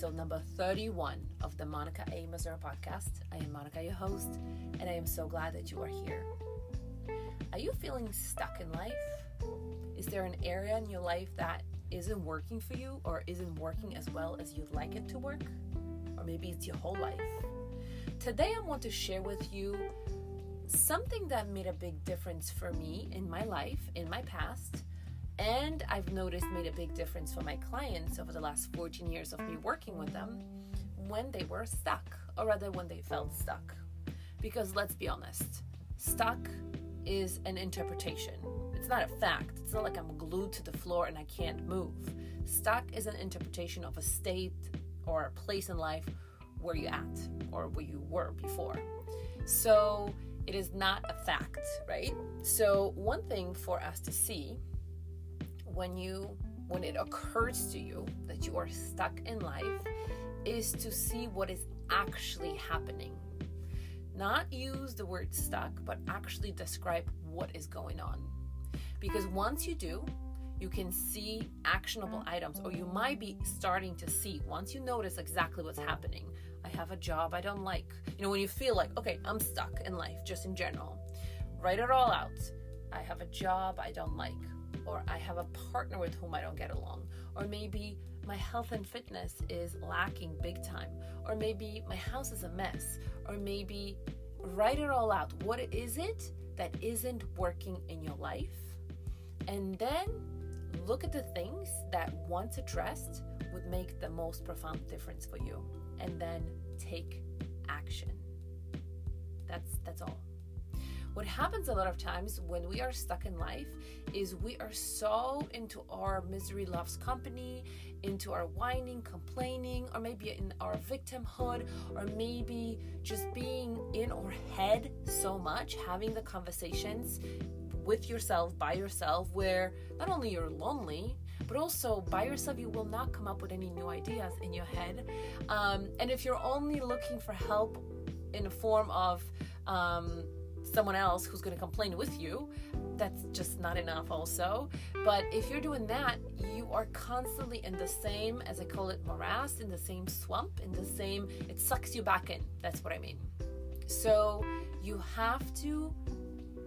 episode number 31 of the Monika A. Mazur podcast. I am Monika, your host, and I am so glad that you are here. Are you feeling stuck in life? Is there an area in your life that isn't working for you or isn't working as well as you'd like it to work? Or maybe it's your whole life. Today, I want to share with you something that made a big difference for me in my life, in my past, and I've noticed made a big difference for my clients over the last 14 years of me working with them when they were stuck, or rather, when they felt stuck. Because let's be honest, stuck is an interpretation. It's not a fact. It's not like I'm glued to the floor and I can't move. Stuck is an interpretation of a state or a place in life where you're at or where you were before. So it is not a fact, right? So, one thing for us to see when you when it occurs to you that you are stuck in life is to see what is actually happening. Not use the word stuck, but actually describe what is going on. Because once you do, you can see actionable items, or you might be starting to see once you notice exactly what's happening. I have a job I don't like. You know, when you feel like, okay, I'm stuck in life, just in general, write it all out. I have a job I don't like or I have a partner with whom I don't get along, or maybe my health and fitness is lacking big time, or maybe my house is a mess, or maybe write it all out. What is it that isn't working in your life? And then look at the things that once addressed would make the most profound difference for you and then take action. That's that's all. What happens a lot of times when we are stuck in life is we are so into our misery loves company, into our whining, complaining, or maybe in our victimhood, or maybe just being in our head so much, having the conversations with yourself, by yourself, where not only you're lonely, but also by yourself, you will not come up with any new ideas in your head. Um, and if you're only looking for help in a form of um, someone else who's going to complain with you, that's just not enough, also. But if you're doing that, you are constantly in the same, as I call it, morass, in the same swamp, in the same, it sucks you back in. That's what I mean. So you have to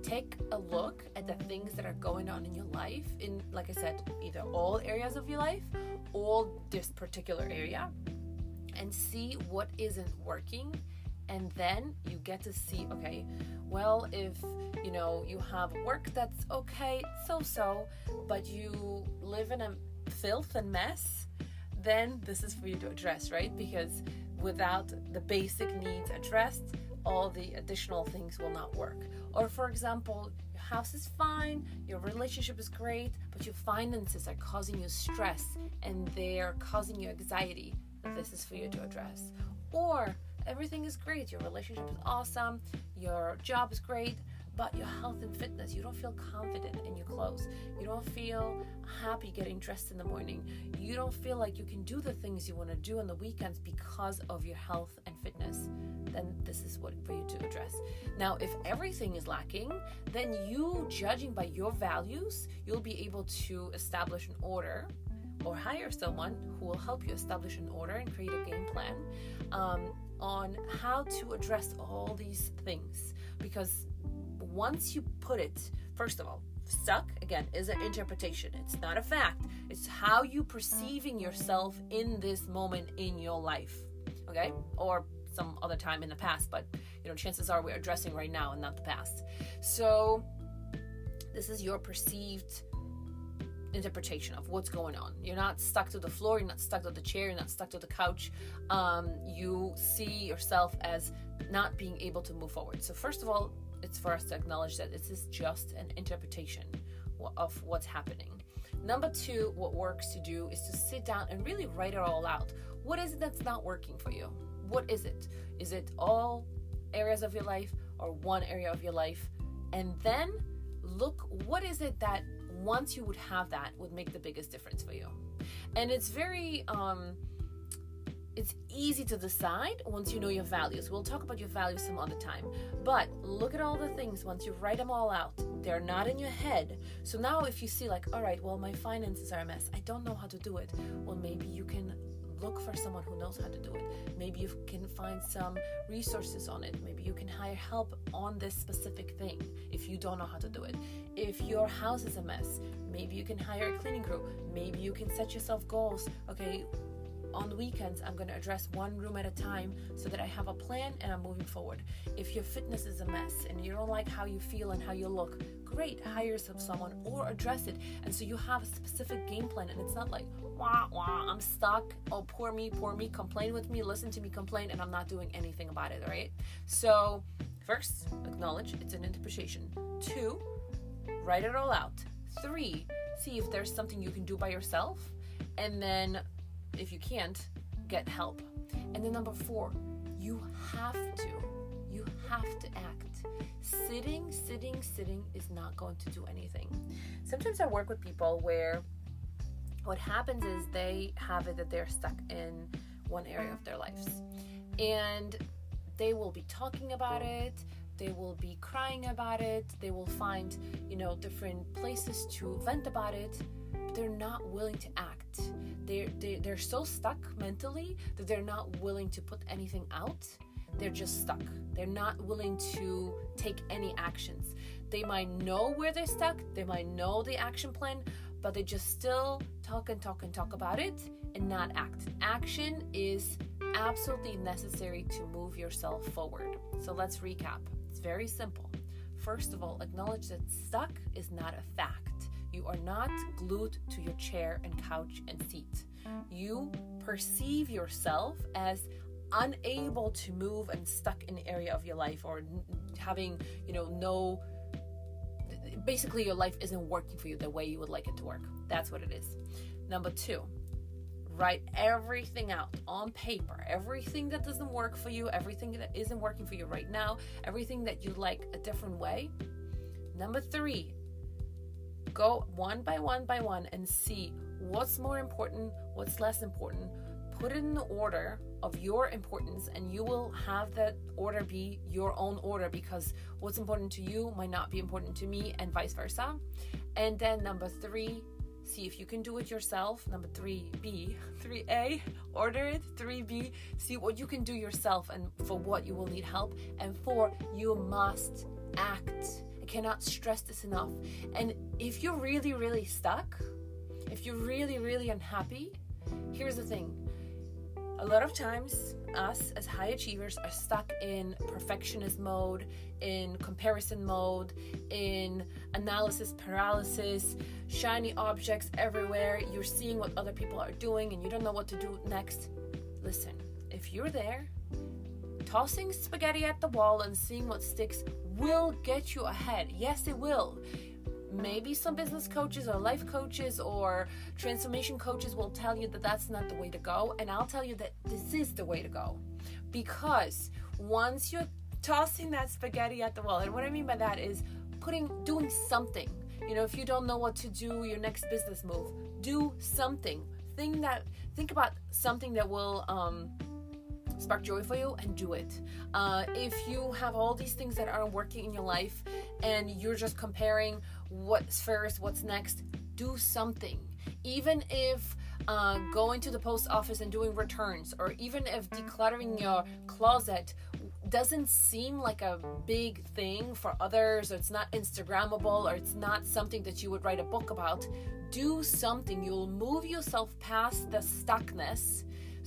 take a look at the things that are going on in your life, in, like I said, either all areas of your life or this particular area, and see what isn't working and then you get to see okay well if you know you have work that's okay so so but you live in a filth and mess then this is for you to address right? Because without the basic needs addressed all the additional things will not work. Or for example your house is fine your relationship is great but your finances are causing you stress and they're causing you anxiety. This is for you to address. Or everything is great. Your relationship is awesome. Your job is great. But your health and fitness, you don't feel confident in your clothes. You don't feel happy getting dressed in the morning. You don't feel like you can do the things you want to do on the weekends because of your health and fitness. Then this is what for you to address. Now, if everything is lacking, then you judging by your values, you'll be able to establish an order or hire someone who will help you establish an order and create a game plan um, on how to address all these things. Because once you put it, first of all, stuck again is an interpretation. It's not a fact. It's how you perceiving yourself in this moment in your life. Okay? Or some other time in the past, but you know, chances are we're addressing right now and not the past. So this is your perceived interpretation of what's going on. You're not stuck to the floor, you're not stuck to the chair, you're not stuck to the couch. Um, you see yourself as not being able to move forward. So, first of all, it's for us to acknowledge that this is just an interpretation of what's happening. Number two, what works to do is to sit down and really write it all out. What is it that's not working for you? What is it? Is it all areas of your life or one area of your life? And then look what is it that once you would have that would make the biggest difference for you and it's very um it's easy to decide once you know your values. We'll talk about your values some other time. But look at all the things once you write them all out. They're not in your head. So now if you see like, all right, well my finances are a mess. I don't know how to do it. Well, maybe you can look for someone who knows how to do it. Maybe you can find some resources on it. Maybe you can hire help on this specific thing if you don't know how to do it. If your house is a mess, maybe you can hire a cleaning crew. Maybe you can set yourself goals. Okay, on weekends, I'm going to address one room at a time so that I have a plan and I'm moving forward. If your fitness is a mess and you don't like how you feel and how you look, great, hire someone or address it. And so you have a specific game plan and it's not like, wah, wah, I'm stuck. Oh, poor me, poor me, complain with me, listen to me complain, and I'm not doing anything about it, right? So, first, acknowledge it's an interpretation. Two, write it all out. Three, see if there's something you can do by yourself. And then if you can't, get help. And then number four, you have to. You have to act. Sitting, sitting, sitting is not going to do anything. Sometimes I work with people where what happens is they have it that they're stuck in one area of their lives. And they will be talking about it, they will be crying about it, they will find, you know, different places to vent about it, but they're not willing to act. They're, they, they're so stuck mentally that they're not willing to put anything out. They're just stuck. They're not willing to take any actions. They might know where they're stuck. They might know the action plan but they just still talk and talk and talk about it and not act. Action is absolutely necessary to move yourself forward. So let's recap. It's very simple. First of all acknowledge that stuck is not a fact. You are not glued to your chair and couch and seat. You perceive yourself as unable to move and stuck in an area of your life or having, you know, no basically your life isn't working for you the way you would like it to work. That's what it is. Number 2, write everything out on paper. Everything that doesn't work for you, everything that isn't working for you right now, everything that you like a different way. Number 3, go one by one by one and see what's more important, what's less important. Put it in the order of your importance, and you will have that order be your own order because what's important to you might not be important to me, and vice versa. And then, number three, see if you can do it yourself. Number three, B, 3A, order it. 3B, see what you can do yourself and for what you will need help. And four, you must act I cannot stress this enough. And if you're really, really stuck, if you're really, really unhappy, here's the thing. A lot of times, us as high achievers are stuck in perfectionist mode, in comparison mode, in analysis paralysis, shiny objects everywhere. You're seeing what other people are doing and you don't know what to do next. Listen, if you're there, tossing spaghetti at the wall and seeing what sticks will get you ahead. Yes, it will. Maybe some business coaches or life coaches or transformation coaches will tell you that that's not the way to go. And I'll tell you that this is the way to go. Because once you're tossing that spaghetti at the wall, and what I mean by that is putting, doing something. You know, if you don't know what to do, your next business move, do something. Think that, think about something that will, um, spark joy for you and do it. Uh, if you have all these things that aren't working in your life and you're just comparing what's first, what's next, do something. Even if uh, going to the post office and doing returns, or even if decluttering your closet doesn't seem like a big thing for others, or it's not Instagrammable, or it's not something that you would write a book about, do something. You'll move yourself past the stuckness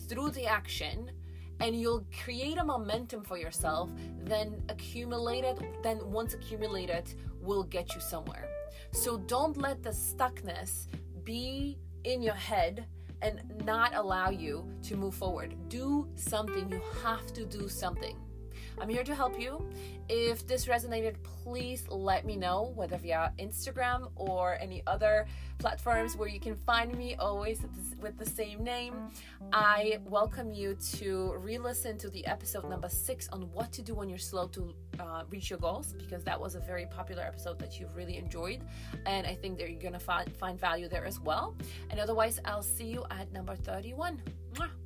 through the action and you'll create a momentum for yourself then accumulated then once accumulated will get you somewhere. So don't let the stuckness be in your head and not allow you to move forward. Do something. You have to do something I'm here to help you. If this resonated, please let me know, whether via Instagram or any other platforms where you can find me, always with the same name. I welcome you to re listen to the episode number six on what to do when you're slow to uh, reach your goals, because that was a very popular episode that you've really enjoyed. And I think that you're going to find, find value there as well. And otherwise, I'll see you at number 31. Mwah.